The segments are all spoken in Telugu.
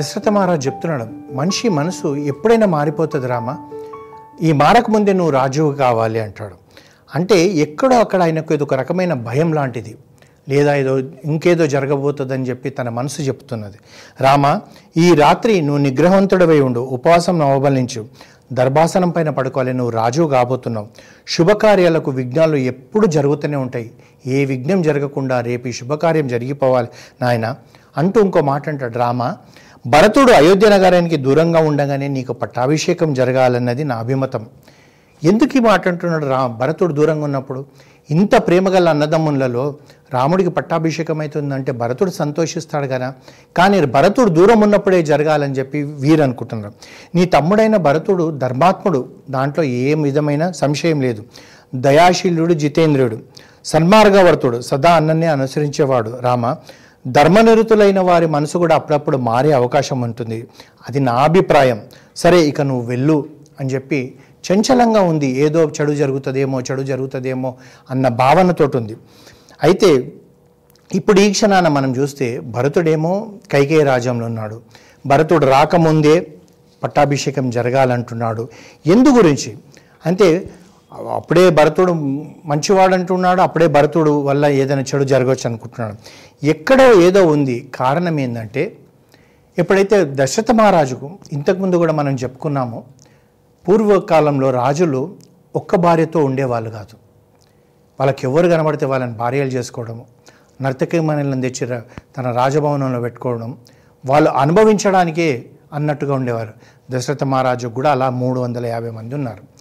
దశరథ మహారాజు చెప్తున్నాడు మనిషి మనసు ఎప్పుడైనా మారిపోతుంది రామా? ఈ మారకముందే నువ్వు రాజువు కావాలి అంటాడు. అంటే ఎక్కడో అక్కడ ఆయనకు ఇది ఒక రకమైన భయం లాంటిది. లేదా ఏదో ఇంకేదో జరగబోతుందని చెప్పి తన మనసు చెప్తున్నది. రామ ఈ రాత్రి నువ్వు నిగ్రహవంతుడవై ఉండు ఉపవాసం అవబలించు దర్భాసనం పైన పడుకోవాలి నువ్వు రాజువు కాబోతున్నావు. శుభకార్యాలకు విఘ్నాలు ఎప్పుడు జరుగుతూనే ఉంటాయి. ఏ విఘ్నం జరగకుండా రేపు ఈ శుభకార్యం జరిగిపోవాలి నాయన అంటూ ఇంకో మాట అంటాడు. రామ భరతుడు అయోధ్య నగరానికి దూరంగా ఉండగానే నీకు పట్టాభిషేకం జరగాలన్నది నా అభిమతం. ఎందుకు ఈ మాట అంటున్నాడు రా భరతుడు దూరంగా ఉన్నప్పుడు? ఇంత ప్రేమగల అన్నదమ్ములలో రాముడికి పట్టాభిషేకం అవుతుందంటే భరతుడు సంతోషిస్తాడు కదా. కానీ భరతుడు దూరం ఉన్నప్పుడే జరగాలని చెప్పి వీరు అనుకుంటున్నారు. నీ తమ్ముడైన భరతుడు ధర్మాత్ముడు. దాంట్లో ఏ విధమైన సంశయం లేదు. దయాశీలుడు జితేంద్రుడు సన్మార్గవర్తుడు. సదా అన్నన్నే అనుసరించేవాడు. రామ ధర్మనిరుతులైన వారి మనసు కూడా అప్పుడప్పుడు మారే అవకాశం ఉంటుంది. అది నా అభిప్రాయం. సరే ఇక నువ్వు వెళ్ళు అని చెప్పి చంచలంగా ఉంది. ఏదో చెడు జరుగుతుందేమో చెడు జరుగుతుందేమో అన్న భావనతోటి ఉంది. అయితే ఇప్పుడు ఈ క్షణాన మనం చూస్తే భరతుడేమో కైకేయ రాజ్యంలో ఉన్నాడు. భరతుడు రాకముందే పట్టాభిషేకం జరగాలంటున్నాడు. ఎందు గురించి? అంటే అప్పుడే భరతుడు మంచివాడు అంటున్నాడు అప్పుడే భరతుడు వల్ల ఏదైనా చెడు జరగవచ్చు అనుకుంటున్నాడు. ఎక్కడో ఏదో ఉంది. కారణం ఏంటంటే ఎప్పుడైతే దశరథ మహారాజుకు ఇంతకుముందు కూడా మనం చెప్పుకున్నామో పూర్వకాలంలో రాజులు ఒక్క భార్యతో ఉండేవాళ్ళు కాదు. వాళ్ళకి ఎవరు కనబడితే వాళ్ళని భార్యలు చేసుకోవడము నర్తకమణులను తెచ్చి తన రాజభవనంలో పెట్టుకోవడం వాళ్ళు అనుభవించడానికే అన్నట్టుగా ఉండేవారు. దశరథ మహారాజు కూడా అలా మూడు వందల యాభై మంది ఉన్నారు.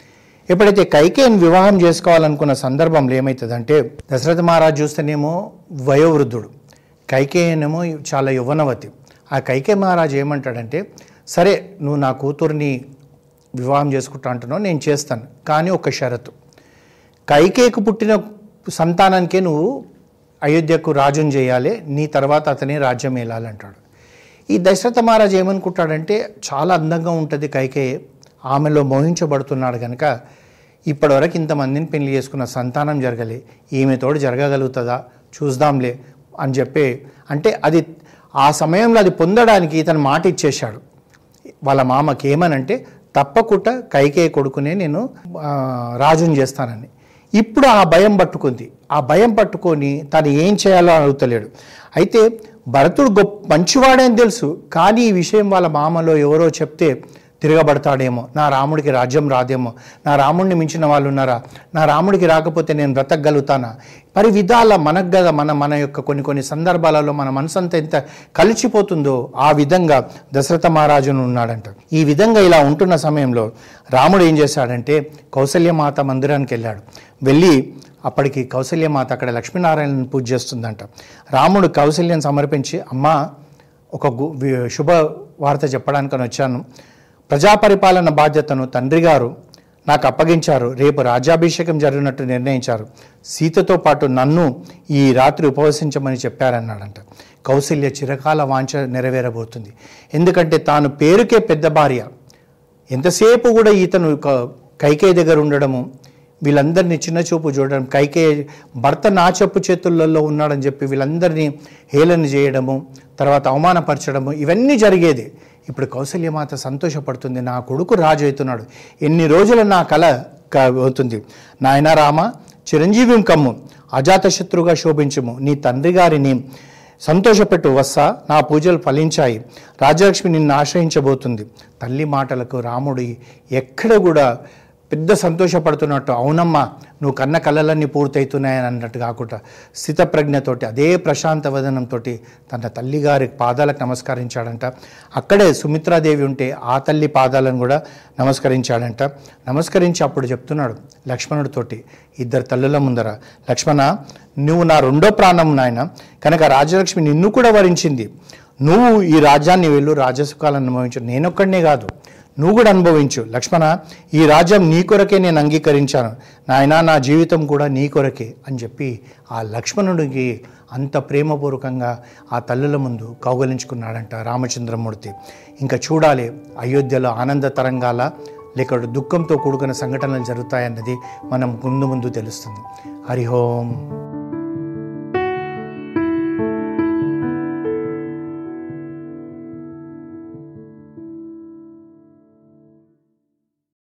ఎప్పుడైతే కైకేయిని వివాహం చేసుకోవాలనుకున్న సందర్భంలో ఏమవుతుందంటే దశరథ మహారాజు చూస్తేనేమో వయోవృద్ధుడు. కైకేయనేమో చాలా యువనవతి. ఆ కైకేయ మహారాజు ఏమంటాడంటే సరే నువ్వు నా కూతుర్ని వివాహం చేసుకుంటా అంటున్నావు నేను చేస్తాను. కానీ ఒక షరతు. కైకేయకు పుట్టిన సంతానానికే నువ్వు అయోధ్యకు రాజుని చేయాలి నీ తర్వాత అతనే రాజ్యం ఏలాలంటాడు. ఈ దశరథ మహారాజు ఏమనుకుంటాడంటే చాలా అందంగా ఉంటుంది కైకేయి ఆమెలో మోహించబడుతున్నాడు కనుక ఇప్పటివరకు ఇంతమందిని పెళ్ళి చేసుకున్న సంతానం జరగలే. ఈమెతోడు జరగగలుగుతుందా? చూద్దాంలే అని చెప్పి అంటే అది ఆ సమయంలో అది పొందడానికి ఇతను మాట ఇచ్చేశాడు. వాళ్ళ మామకి ఏమనంటే తప్పకుండా కైకే కొడుకునే నేను రాజుని చేస్తానని. ఇప్పుడు ఆ భయం పట్టుకుంది. ఆ భయం పట్టుకొని తను ఏం చేయాలో అడుగుతలేడు. అయితే భరతుడు గొప్ప మంచివాడే అని తెలుసు. కానీ ఈ విషయం వాళ్ళ మామలో ఎవరో చెప్తే తిరగబడతాడేమో? నా రాముడికి రాజ్యం రాదేమో? నా రాముడిని మించిన వాళ్ళు ఉన్నారా? నా రాముడికి రాకపోతే నేను బ్రతకగలుగుతానా? పరి విధాల మనకు కదా మన మన యొక్క కొన్ని కొన్ని సందర్భాలలో మన మనసంత ఎంత కలిసిపోతుందో ఆ విధంగా దశరథ మహారాజును ఉన్నాడంట. ఈ విధంగా ఇలా ఉంటున్న సమయంలో రాముడు ఏం చేశాడంటే కౌసల్యమాత మందిరానికి వెళ్ళాడు. వెళ్ళి అప్పటికి కౌసల్యమాత అక్కడ లక్ష్మీనారాయణని పూజ చేస్తుందంట. రాముడు కౌసల్యం సమర్పించి అమ్మ ఒక గు- శుభ వార్త చెప్పడానికని వచ్చాను. ప్రజాపరిపాలన బాధ్యతను తండ్రి గారు నాకు అప్పగించారు. రేపు రాజ్యాభిషేకం జరిగినట్టు నిర్ణయించారు. సీతతో పాటు నన్ను ఈ రాత్రి ఉపవసించమని చెప్పారన్నాడంట. కౌశల్య చిరకాల వాంఛ నెరవేరబోతుంది. ఎందుకంటే తాను పేరుకే పెద్ద భార్య. ఎంతసేపు కూడా ఇతను క- దగ్గర ఉండడము వీళ్ళందరినీ చిన్న చూపు చూడడం కైకే భర్త నా చెప్పు చేతులలో ఉన్నాడని చెప్పి వీళ్ళందరినీ హేళన చేయడము తర్వాత అవమానపరచడము ఇవన్నీ జరిగేది. ఇప్పుడు కౌసల్యమాత సంతోషపడుతుంది నా కొడుకు రాజు అవుతున్నాడు ఎన్ని రోజులు నా కళ క- అవుతుంది? నాయనా రామ చిరంజీవి కమ్ము అజాతశత్రుగా శోభించుము. నీ తండ్రి గారిని సంతోషపెట్టు వస్సా నా పూజలు ఫలించాయి. రాజలక్ష్మి నిన్ను ఆశ్రయించబోతుంది. తల్లి మాటలకు రాముడి ఎక్కడ కూడా పెద్ద సంతోషపడుతున్నట్టు అవునమ్మా నువ్వు కన్న కళలన్నీ పూర్తవుతున్నాయని అన్నట్టు కాకుండా స్థితప్రజ్ఞతోటి అదే ప్రశాంత వదనంతో తన తల్లిగారి పాదాలకు నమస్కరించాడంట. అక్కడే సుమిత్రాదేవి ఉంటే ఆ తల్లి పాదాలను కూడా నమస్కరించాడంట. నమస్కరించి అప్పుడు చెప్తున్నాడు లక్ష్మణుడితోటి ఇద్దరు తల్లుల ముందర లక్ష్మణ నువ్వు నా రెండో ప్రాణం నాయన కనుక రాజలక్ష్మి నిన్ను కూడా వరించింది. నువ్వు ఈ రాజ్యాన్ని వెళ్ళు రాజసుఖాలను అనుభవించు. నేనొక్కడనే కాదు నువ్వు కూడా అనుభవించు. లక్ష్మణ ఈ రాజ్యం నీ కొరకే నేను అంగీకరించాను. నాయన నా జీవితం కూడా నీ కొరకే అని చెప్పి ఆ లక్ష్మణుడికి అంత ప్రేమపూర్వకంగా ఆ తల్లుల ముందు కౌగలించుకున్నాడంట రామచంద్రమూర్తి. ఇంకా చూడాలి అయోధ్యలో ఆనంద తరంగాల లేక దుఃఖంతో కూడుకున్న సంఘటనలు జరుగుతాయన్నది మనం ముందు ముందు తెలుస్తుంది. హరిహోం